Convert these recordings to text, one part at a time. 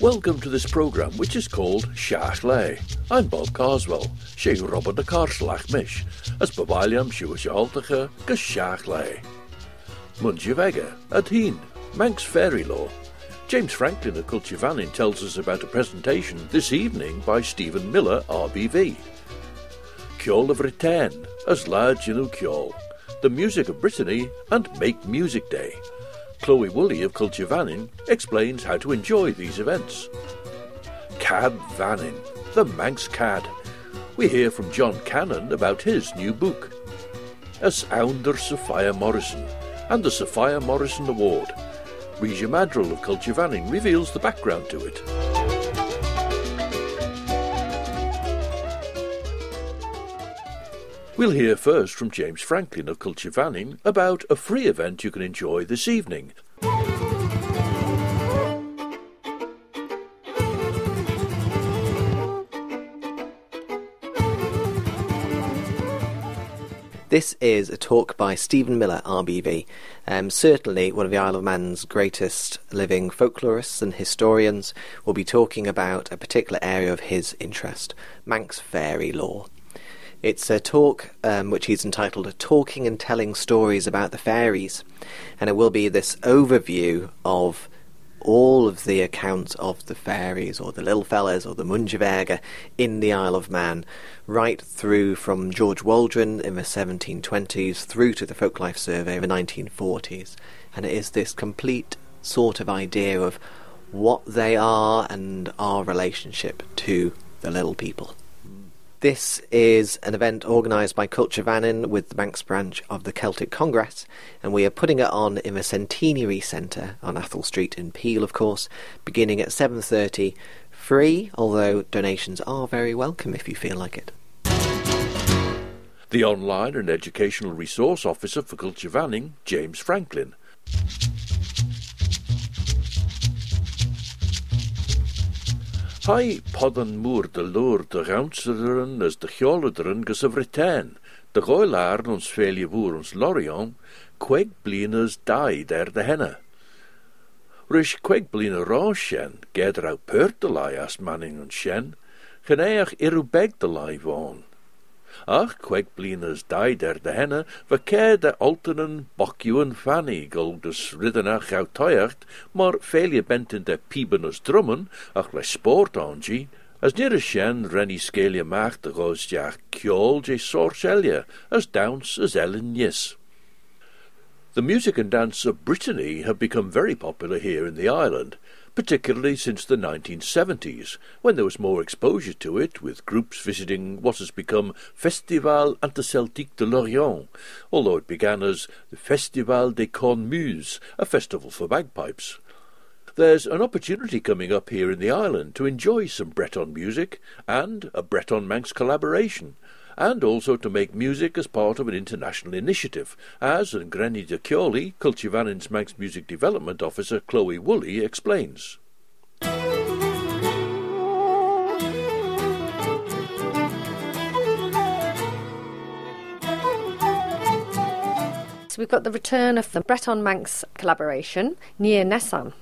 Welcome to this programme which is called Shiaght Laa. I'm Bob Carswell, sé Robert na Carslach mish, as bavaliam si was altacha gus. Munjavega, at heen, Manx Fairy Lore. James Franklin of Culture Vannin tells us about a presentation this evening by Stephen Miller, RBV. Kjol of Retain, as large Jinu Kjol, the music of Brittany, and Make Music Day. Chloe Woolley of Culture Vannin explains how to enjoy these events. Cad Vannin, the Manx Cad. We hear from John Cannon about his new book. As Ounder Sophia Morrison and the Sophia Morrison Award. Breesha Maddrell of Culture Vannin reveals the background to it. We'll hear first from James Franklin of Culture about a free event you can enjoy this evening. This is a talk by Stephen Miller, RBV, um, certainly one of the Isle of Man's greatest living folklorists and historians, will be talking about a particular area of his interest, Manx fairy lore. It's a talk um, which he's entitled Talking and Telling Stories About the Fairies, and it will be this overview of all of the accounts of the fairies or the little fellas or the Mooinjer Veggey in the Isle of Man, right through from George Waldron in the 1720s through to the Folklife Survey of the 1940s. And it is this complete sort of idea of what they are and our relationship to the little people. This is an event organised by Culture Vannin with the Manx branch of the Celtic Congress, and we are putting it on in the Centenary Centre on Athol Street in Peel, of course, beginning at 7.30, free, although donations are very welcome if you feel like it. The online and educational resource officer for Culture Vannin, James Franklin. Hai podden moer de loer de gounseren as de chiolederen gus a Britain, de goilaar ons velie boer ons lorion, queg blinas died der de henne. Rish queg blina roshen, gedrou peurt de lai as manning ons shen, geneach irubeg de lai. Ach, queg blieners dai der de henne, ke de altenen bokjuwen fanny, goldes riddenach au toyacht, maar velje bent in de piebenus drummen, ach le sport angie, as near as shen renny scalia macht de roosjaach kjol je as downs as ellen yes. The music and dance of Brittany have become very popular here in the island, particularly since the 1970s, when there was more exposure to it, with groups visiting what has become Festival Interceltique de Lorient, although it began as the Festival des Cornemuses, a festival for bagpipes. There's an opportunity coming up here in the island to enjoy some Breton music and a Breton Manx collaboration, and also to make music as part of an international initiative, as Granny de Chioli, Culture Vannin's Manx Music Development Officer Chloe Woolley explains. So we've got the return of the Breton Manx collaboration, Nia Nessan.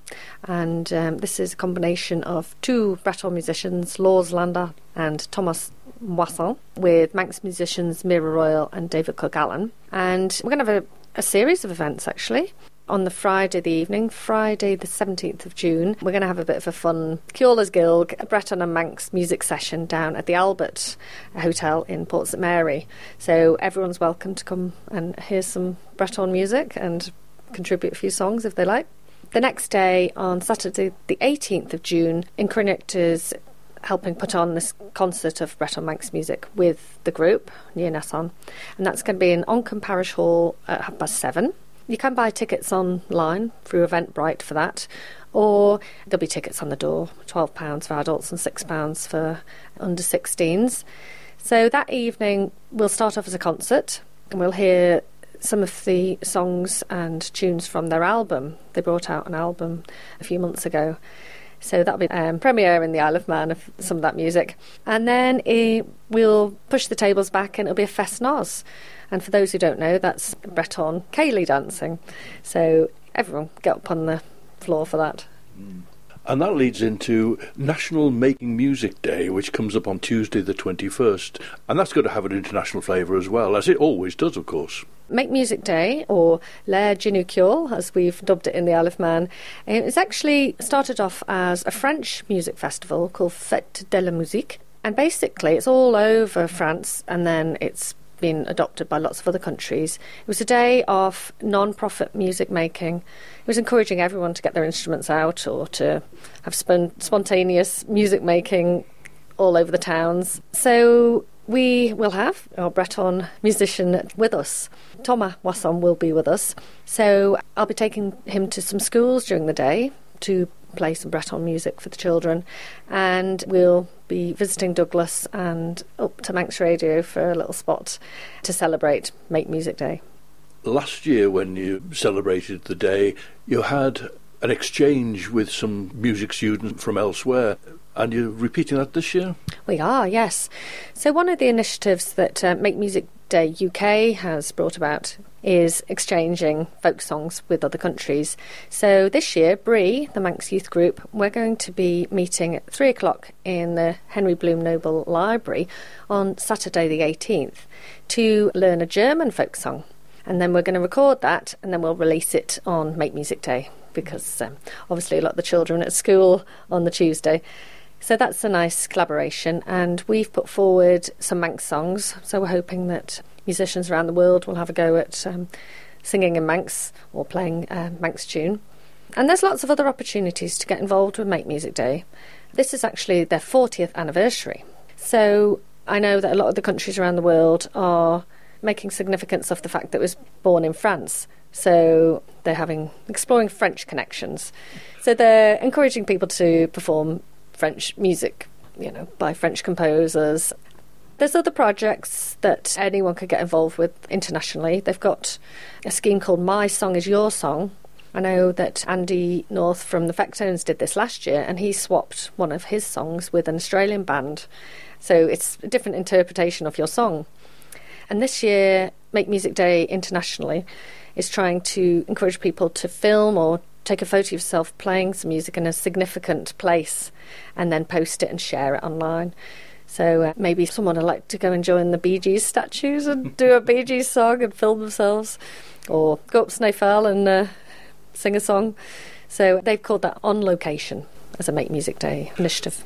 And um, this is a combination of two Breton musicians, Lors Landa and Thomas Moisson, with Manx musicians Mera Royle and David Cogallan. And we're going to have a, a series of events actually on the Friday the evening, Friday the 17th of June, we're going to have a bit of a fun Keola's Guild, Breton and Manx music session down at the Albert Hotel in Port St Mary. So everyone's welcome to come and hear some Breton music and contribute a few songs if they like. The next day, on Saturday the 18th of June, Incronict is helping put on this concert of Breton Manx music with the group, Nia Nasson, and that's going to be in Onchan Parish Hall at half past seven. You can buy tickets online through Eventbrite for that, or there'll be tickets on the door £12 for adults and £6 for under 16s. So that evening, we'll start off as a concert and we'll hear some of the songs and tunes from their album. They brought out an album a few months ago. So that'll be um, premiere in the Isle of Man of some of that music. And then eh, we'll push the tables back and it'll be a fest. And for those who don't know, that's Breton ceilidh dancing. So everyone get up on the floor for that. And that leads into National Making Music Day, which comes up on Tuesday the 21st. And that's going to have an international flavour as well, as it always does, of course. Make Music Day, or L'air Jinukiol, as we've dubbed it in the Isle of Man, um, it's actually started off as a French music festival called Fête de la Musique. And basically, it's all over France, and then it's been adopted by lots of other countries. It was a day of non profit music making. It was encouraging everyone to get their instruments out or to have spon- spontaneous music making all over the towns. So we will have our Breton musician with us. Thomas Wasson will be with us. So I'll be taking him to some schools during the day to play some Breton music for the children. And we'll be visiting Douglas and up to Manx Radio for a little spot to celebrate Make Music Day. Last year, when you celebrated the day, you had an exchange with some music students from elsewhere. And you're repeating that this year? We are, yes. So, one of the initiatives that uh, Make Music Day UK has brought about is exchanging folk songs with other countries. So this year, Bree, the Manx Youth Group, we're going to be meeting at three o'clock in the Henry Bloom Noble Library on Saturday the 18th to learn a German folk song. And then we're going to record that and then we'll release it on Make Music Day because um, obviously a lot of the children at school on the Tuesday. So that's a nice collaboration, and we've put forward some Manx songs. So we're hoping that musicians around the world will have a go at um, singing in Manx or playing a Manx tune. And there's lots of other opportunities to get involved with Make Music Day. This is actually their 40th anniversary. So I know that a lot of the countries around the world are making significance of the fact that it was born in France. So they're having exploring French connections. So they're encouraging people to perform French music, you know, by French composers there's other projects that anyone could get involved with internationally. They've got a scheme called My Song is Your Song. I know that Andy North from the Fectones did this last year, and he swapped one of his songs with an Australian band. So it's a different interpretation of your song. And this year, Make Music Day internationally is trying to encourage people to film or take a photo of yourself playing some music in a significant place and then post it and share it online. So uh, maybe someone would like to go and join the Bee Gees statues and do a Bee Gees song and film themselves, or go up Snaefell and uh, sing a song. So they've called that On Location as a Make Music Day initiative.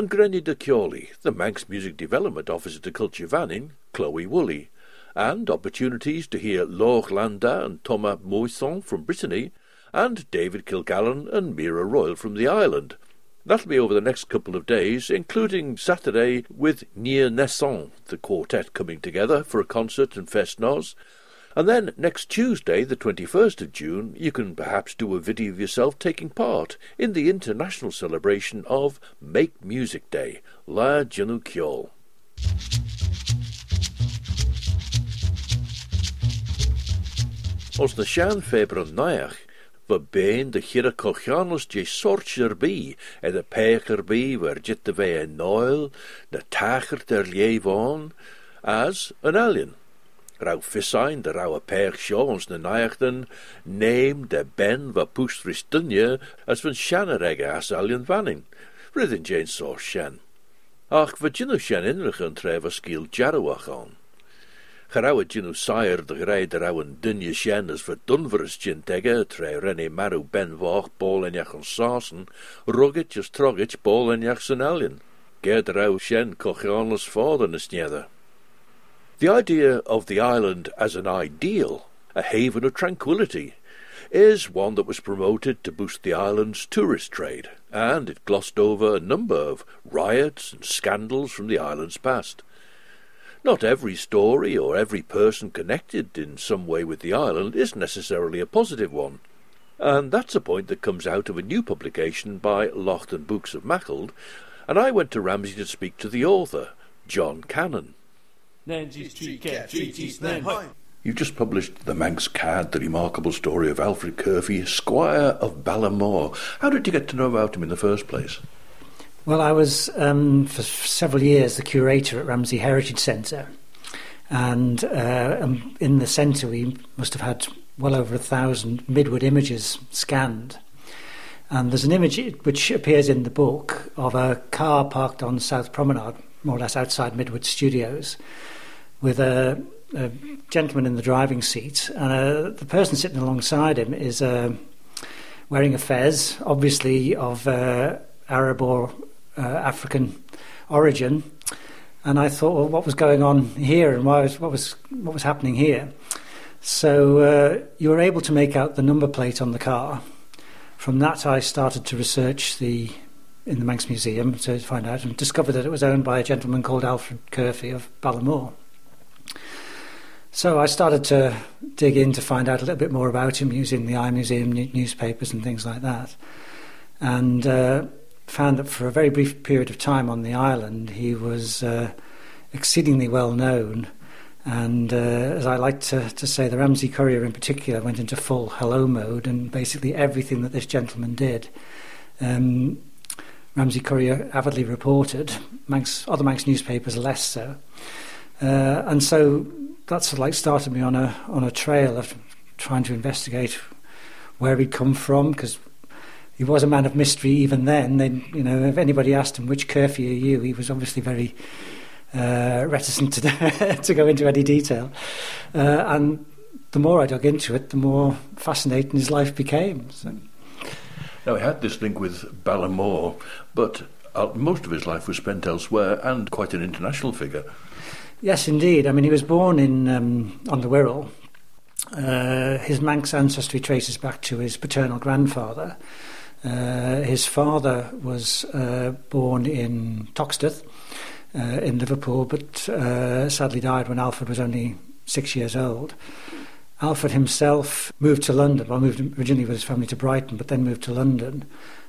And Grenny de Cioli, the Manx Music Development Officer to Culture Vannin, Chloe Woolley, and opportunities to hear Loch Landa and Thomas Moisson from Brittany, and David Kilgallon and Mera Royle from the island. That'll be over the next couple of days, including Saturday with Nier Naissant, the quartet coming together for a concert in Festnoz. And then next Tuesday, the 21st of June, you can perhaps do a video of yourself taking part in the international celebration of Make Music Day, La Janukiol. Os na sean febre naiach, va bein de chire cochanus je sortcher bi, en de pecher bi, waar jit de vee noil, na tacher lievon, as an alien. Rauw vissain, de rauwe peich sjons na naiachten, neem de ben va poest ristunje, as van shannerege as alien vanning. Ridden jane so shen. Ach, va jinu shen inrichen treva skiel jarwach de greid er awen dunje sjen as jin tege, tre renne maru ben voch bol en jach sausen, ruggit jas trogit bol en alien. Rau sjen kochianus father nisnether. The idea of the island as an ideal, a haven of tranquility, is one that was promoted to boost the island's tourist trade, and it glossed over a number of riots and scandals from the island's past. Not every story or every person connected in some way with the island is necessarily a positive one. And that's a point that comes out of a new publication by Loaghtan Books of Maughold, and I went to Ramsey to speak to the author, John Cannon. You've just published The Manx Cad, the remarkable story of Alfred Curphey, Squire of Ballamore. How did you get to know about him in the first place? Well, I was um, for several years the curator at Ramsey Heritage Centre, And uh, um, in the centre, we must have had well over a thousand Midwood images scanned. And there's an image which appears in the book of a car parked on South Promenade, more or less outside Midwood Studios, with a, a gentleman in the driving seat, and uh, the person sitting alongside him is uh, wearing a fez, obviously of uh, Arab or uh, African origin. And I thought, well, what was going on here, and why was, what was what was happening here? So uh, you were able to make out the number plate on the car. From that, I started to research the in the Manx Museum to find out and discovered that it was owned by a gentleman called Alfred Curphey of Ballamore. So I started to dig in to find out a little bit more about him using the iMuseum newspapers and things like that. And uh, found that for a very brief period of time on the island, he was uh, exceedingly well known. And uh, as I like to, to say, the Ramsey Courier in particular went into full hello mode, and basically everything that this gentleman did, um, Ramsey Courier avidly reported. Manx, other Manx newspapers less so. Uh, and so that's like started me on a on a trail of trying to investigate where he'd come from because he was a man of mystery even then. Then you know if anybody asked him which Curphey are you, he was obviously very uh, reticent to to go into any detail. Uh, and the more I dug into it, the more fascinating his life became. So. Now he had this link with Ballamore, but uh, most of his life was spent elsewhere and quite an international figure. Yes, indeed. I mean, he was born in um, on the Wirral. Uh, his Manx ancestry traces back to his paternal grandfather. Uh, his father was uh, born in Toxteth uh, in Liverpool, but uh, sadly died when Alfred was only six years old. Alfred himself moved to London. Well, moved originally with his family to Brighton, but then moved to London,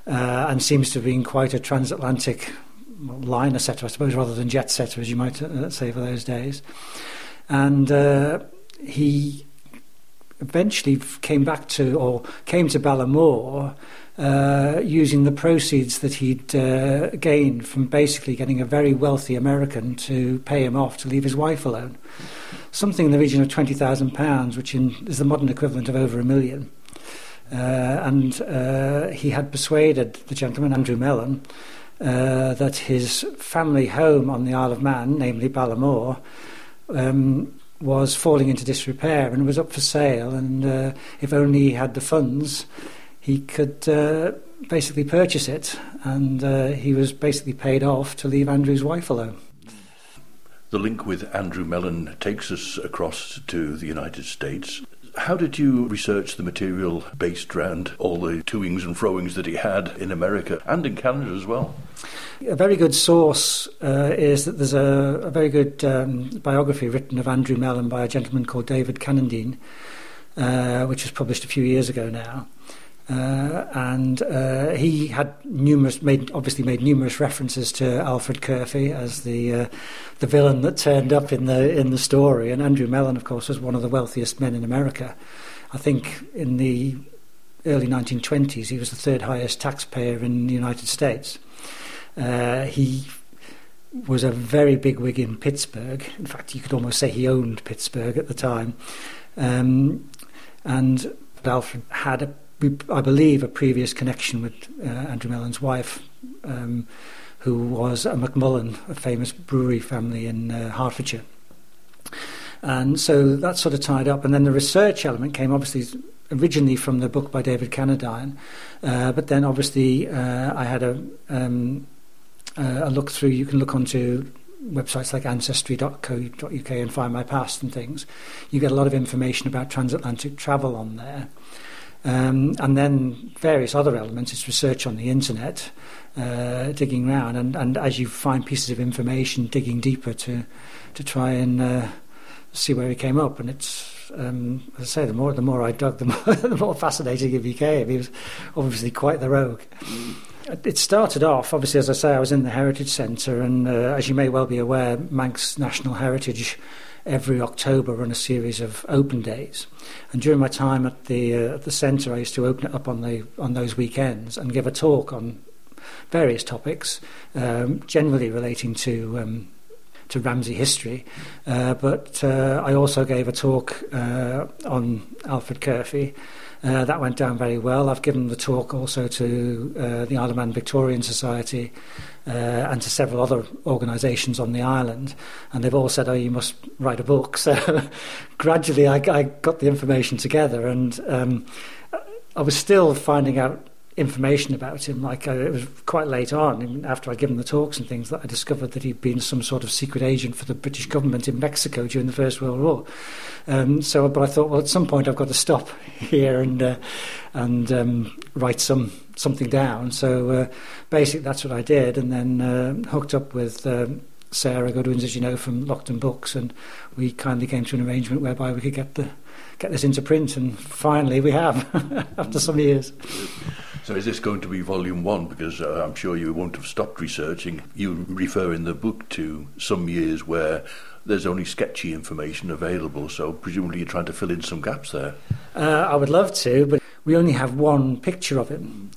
uh, and seems to have been quite a transatlantic liner setter, I suppose, rather than jet setter, as you might uh, say for those days. And uh, he eventually came back to, or came to Ballamore, uh, using the proceeds that he'd uh, gained from basically getting a very wealthy American to pay him off to leave his wife alone. Something in the region of £20,000, which in, is the modern equivalent of over a million. Uh, and uh, he had persuaded the gentleman, Andrew Mellon, uh, that his family home on the Isle of Man, namely Ballamore, um, was falling into disrepair and was up for sale. And uh, if only he had the funds, he could uh, basically purchase it. And uh, he was basically paid off to leave Andrew's wife alone. The link with Andrew Mellon takes us across to the United States. How did you research the material based around all the toings and froings that he had in America and in Canada as well? A very good source uh, is that there's a, a very good um, biography written of Andrew Mellon by a gentleman called David Cannadine, uh, which was published a few years ago now. Uh, and uh, he had numerous, made obviously made numerous references to Alfred Curphey as the uh, the villain that turned up in the in the story. And Andrew Mellon, of course, was one of the wealthiest men in America. I think in the early 1920s, he was the third highest taxpayer in the United States. Uh, he was a very big wig in Pittsburgh. In fact, you could almost say he owned Pittsburgh at the time. Um, and Alfred had a I believe, a previous connection with uh, Andrew Mellon's wife, um, who was a McMullen, a famous brewery family in uh, Hertfordshire. And so that sort of tied up. And then the research element came obviously originally from the book by David Cannadine, uh, but then obviously uh, I had a, um, a look through. You can look onto websites like ancestry.co.uk and find my past and things. You get a lot of information about transatlantic travel on there. Um, and then various other elements, it's research on the internet, uh, digging around, and, and as you find pieces of information, digging deeper to to try and uh, see where he came up. And it's, um, as I say, the more the more I dug, the more, the more fascinating he became. He was obviously quite the rogue. It started off, obviously, as I say, I was in the Heritage Centre, and uh, as you may well be aware, Manx National Heritage every October run a series of open days. And during my time at the uh, at the centre, I used to open it up on the on those weekends and give a talk on various topics, um, generally relating to um, to Ramsey history. Uh, but uh, I also gave a talk uh, on Alfred Curphey. Uh, that went down very well. I've given the talk also to uh, the Isle of Man Victorian Society uh, and to several other organisations on the island, and they've all said, "Oh, you must write a book." So gradually, I, I, got the information together, and um, I was still finding out information about him. Like uh, it was quite late on, after I'd given the talks and things, that I discovered that he'd been some sort of secret agent for the British government in Mexico during the First World War. Um, so, but I thought, well, at some point I've got to stop here and uh, and um, write some something down. So, uh, basically, that's what I did, and then uh, hooked up with. Um, Sarah Goodwin, as you know, from Loaghtan Books, and we kindly came to an arrangement whereby we could get the get this into print, and finally we have after some years. So is this going to be volume one? Because uh, I'm sure you won't have stopped researching. You refer in the book to some years where there's only sketchy information available, so presumably you're trying to fill in some gaps there. Uh, I would love to, but we only have one picture of him.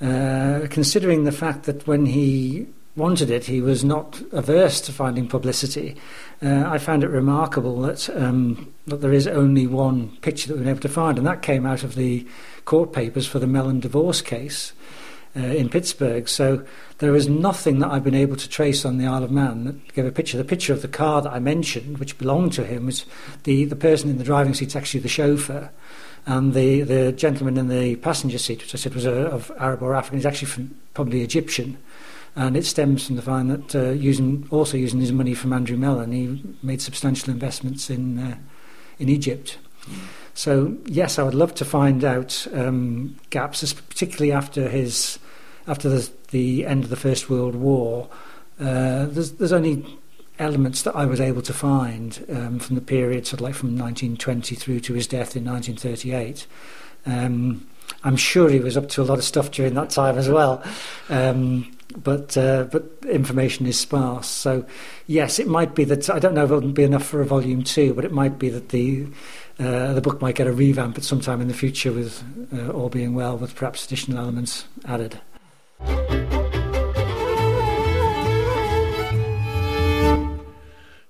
Uh, considering the fact that when he wanted it, he was not averse to finding publicity. Uh, I found it remarkable that um, that there is only one picture that we've been able to find, and that came out of the court papers for the Mellon divorce case uh, in Pittsburgh. So there is nothing that I've been able to trace on the Isle of Man that gave a picture. The picture of the car that I mentioned, which belonged to him, was the, the person in the driving seat, actually the chauffeur. And the, the gentleman in the passenger seat, which I said was a, of Arab or African, is actually from, probably Egyptian. And it stems from the fact that uh, using, also using his money from Andrew Mellon, he made substantial investments in, uh, in Egypt. So yes, I would love to find out um, gaps, particularly after his after the, the end of the First World War. Uh, there's, there's only elements that I was able to find um, from the period, sort of like from 1920 through to his death in 1938. Um, I'm sure he was up to a lot of stuff during that time as well. Um, but uh, but information is sparse. So yes, it might be that I don't know if it'll be enough for a volume two, but it might be that the uh, the book might get a revamp at some time in the future, with uh, all being well, with perhaps additional elements added.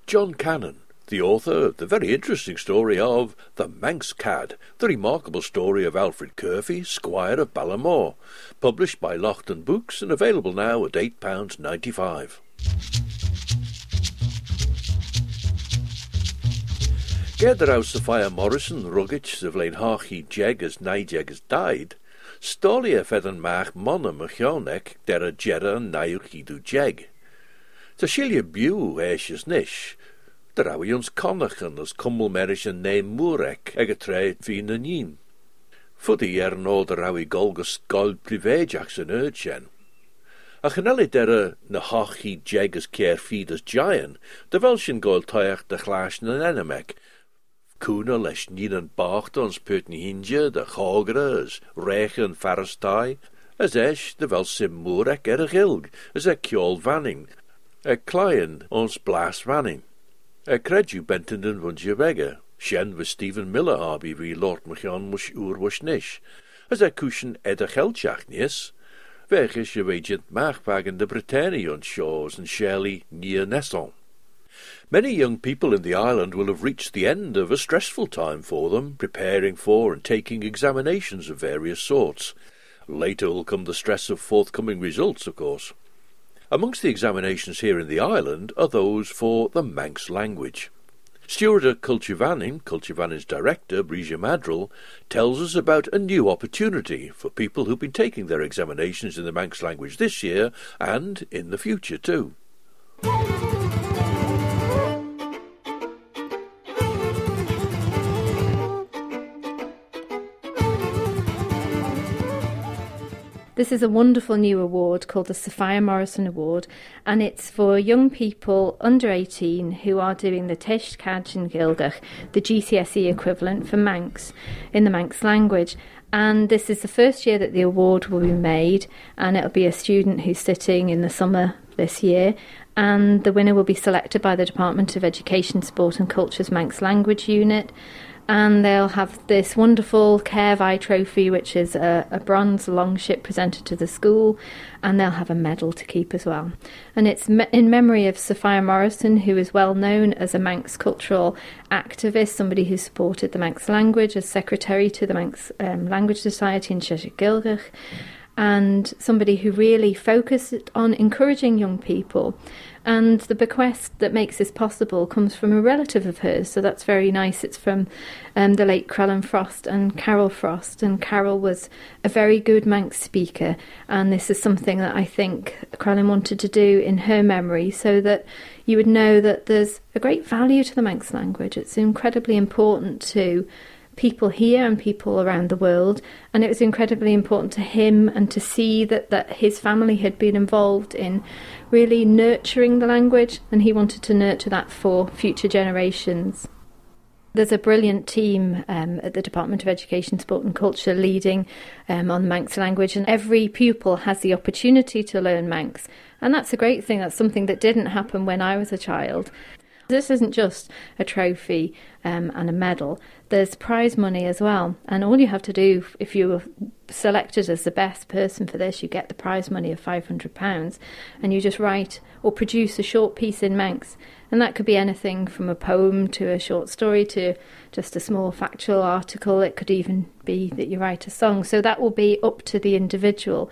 John Cannon the author of the very interesting story of The Manx Cad, the remarkable story of Alfred Curphey, Squire of Ballamore, published by Loaghtan Books and available now at £8.95. Gerder Sophia Morrison ruggich sy flein hochi jeg as naijeg as died, stolia fedden mach monna machionek der a jera naich idu jeg. Ta shilia biw eishes nish, Der rawi ons connachen as kummel merish en ne murek ag a tre fi na nien. Fuddy er no der rawi golgus gol privéjachs an urchen. A chanelli derre na hochi jegas keir feed as giant, de velsin gol toach de chlash na enemek, Cúna leis níl an bacht ons put na hinge de chagre as réche an farastai, as eis de vel sim múrek er a gilg, as e kjol vanning, e clien ons blas vanning. Er credu bentenden van Jebega, shen was Stephen Miller vi Lord Machan mush ur was nish, as er cushion ed a chelchach nis, weg is je wegent maagpagen de Britannia on shores and Shelley near Nesson. Many young people in the island will have reached the end of a stressful time for them, preparing for and taking examinations of various sorts. Later will come the stress of forthcoming results, of course. Amongst the examinations here in the island are those for the Manx language. Steward at Culture Vannin, Cultivanin's director, Breesha Maddrell, tells us about a new opportunity for people who've been taking their examinations in the Manx language this year and in the future too. This is a wonderful new award called the Sophia Morrison Award, and it's for young people under 18 who are doing the Teisht Cadj and Gilgach, the GCSE equivalent for Manx, in the Manx language. And this is the first year that the award will be made, and it'll be a student who's sitting in the summer this year. And the winner will be selected by the Department of Education, Sport and Culture's Manx Language Unit and they'll have this wonderful Caerphilly trophy, which is a, a, bronze longship presented to the school, and they'll have a medal to keep as well. And it's me- in memory of Sophia Morrison, who is well known as a Manx cultural activist, somebody who supported the Manx language as secretary to the Manx um, Language Society in Cheshaght Ghailckagh. And somebody who really focused on encouraging young people and the bequest that makes this possible comes from a relative of hers, so that's very nice. It's from um, the late Crellin Frost and Carol Frost. And Carol was a very good Manx speaker, and this is something that I think Crellin wanted to do in her memory so that you would know that there's a great value to the Manx language. It's incredibly important to people here and people around the world. And it was incredibly important to him and to see that, that his family had been involved in really nurturing the language, and he wanted to nurture that for future generations. There's a brilliant team um, at the Department of Education, Sport and Culture leading um, on Manx language, and every pupil has the opportunity to learn Manx. And that's a great thing. That's something that didn't happen when I was a child. This isn't just a trophy um, and a medal, there's prize money as well. And all you have to do, if you were selected as the best person for this, you get the prize money of £500 and you just write or produce a short piece in Manx. And that could be anything from a poem to a short story to just a small factual article. It could even be that you write a song. So that will be up to the individual.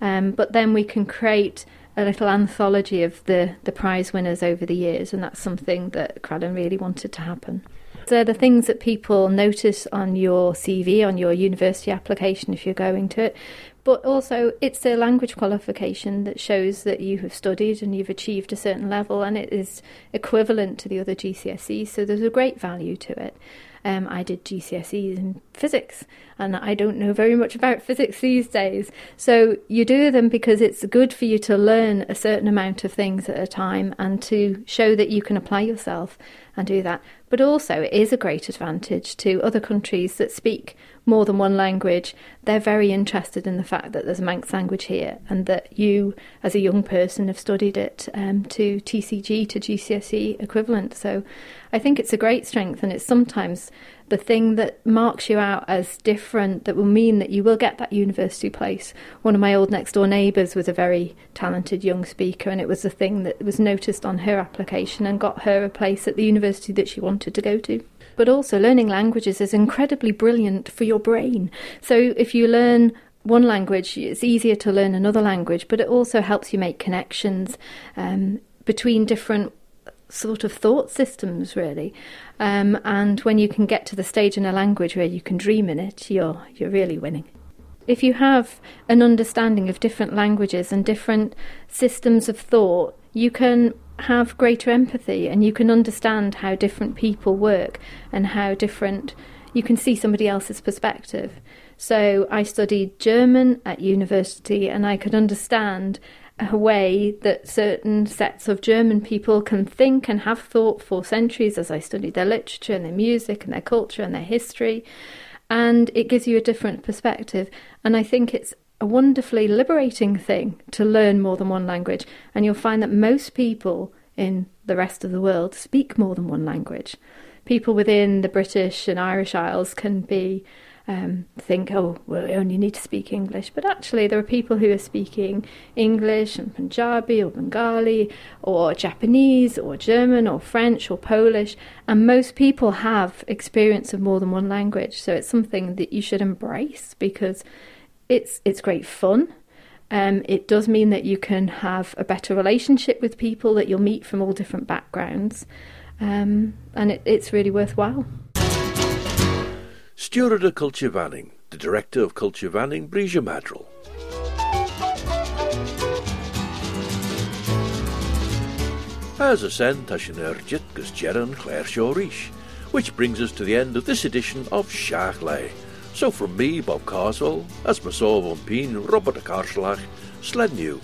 Um, but then we can create a little anthology of the, the prize winners over the years, and that's something that Crellin really wanted to happen. They're the things that people notice on your CV, on your university application if you're going to it, but also it's a language qualification that shows that you have studied and you've achieved a certain level, and it is equivalent to the other GCSEs, so there's a great value to it. Um, I did GCSEs in physics, and I don't know very much about physics these days. So you do them because it's good for you to learn a certain amount of things at a time and to show that you can apply yourself and do that. But also, it is a great advantage to other countries that speak more than one language. They're very interested in the fact that there's a Manx language here and that you, as a young person, have studied it um, to TCG, to GCSE equivalent. So I think it's a great strength, and it's sometimes the thing that marks you out as different that will mean that you will get that university place. One of my old next door neighbours was a very talented young speaker, and it was the thing that was noticed on her application and got her a place at the university that she wanted to go to. But also, learning languages is incredibly brilliant for your brain. So, if you learn one language, it's easier to learn another language, but it also helps you make connections um, between different sort of thought systems, really. Um, and when you can get to the stage in a language where you can dream in it, you're you're really winning. If you have an understanding of different languages and different systems of thought, you can have greater empathy and you can understand how different people work and how different you can see somebody else's perspective. So I studied German at university and I could understand a way that certain sets of German people can think and have thought for centuries as I studied their literature and their music and their culture and their history. And it gives you a different perspective. And I think it's a wonderfully liberating thing to learn more than one language. And you'll find that most people in the rest of the world speak more than one language. People within the British and Irish Isles can be um, think, oh, well, we only need to speak English. But actually, there are people who are speaking English and Punjabi or Bengali or Japanese or German or French or Polish. And most people have experience of more than one language. So it's something that you should embrace because it's, it's great fun. Um, it does mean that you can have a better relationship with people that you'll meet from all different backgrounds. Um, and it, it's really worthwhile. Steward of Culture Vannin, the Director of Culture Vannin, Breesha Maddrell. As a sent sin urgit gus Jeran Claire Shorish, which brings us to the end of this edition of Shiaght Laa. So from me, Bob Carswell, as Masov on Peen, Robert Karslach, Sled New.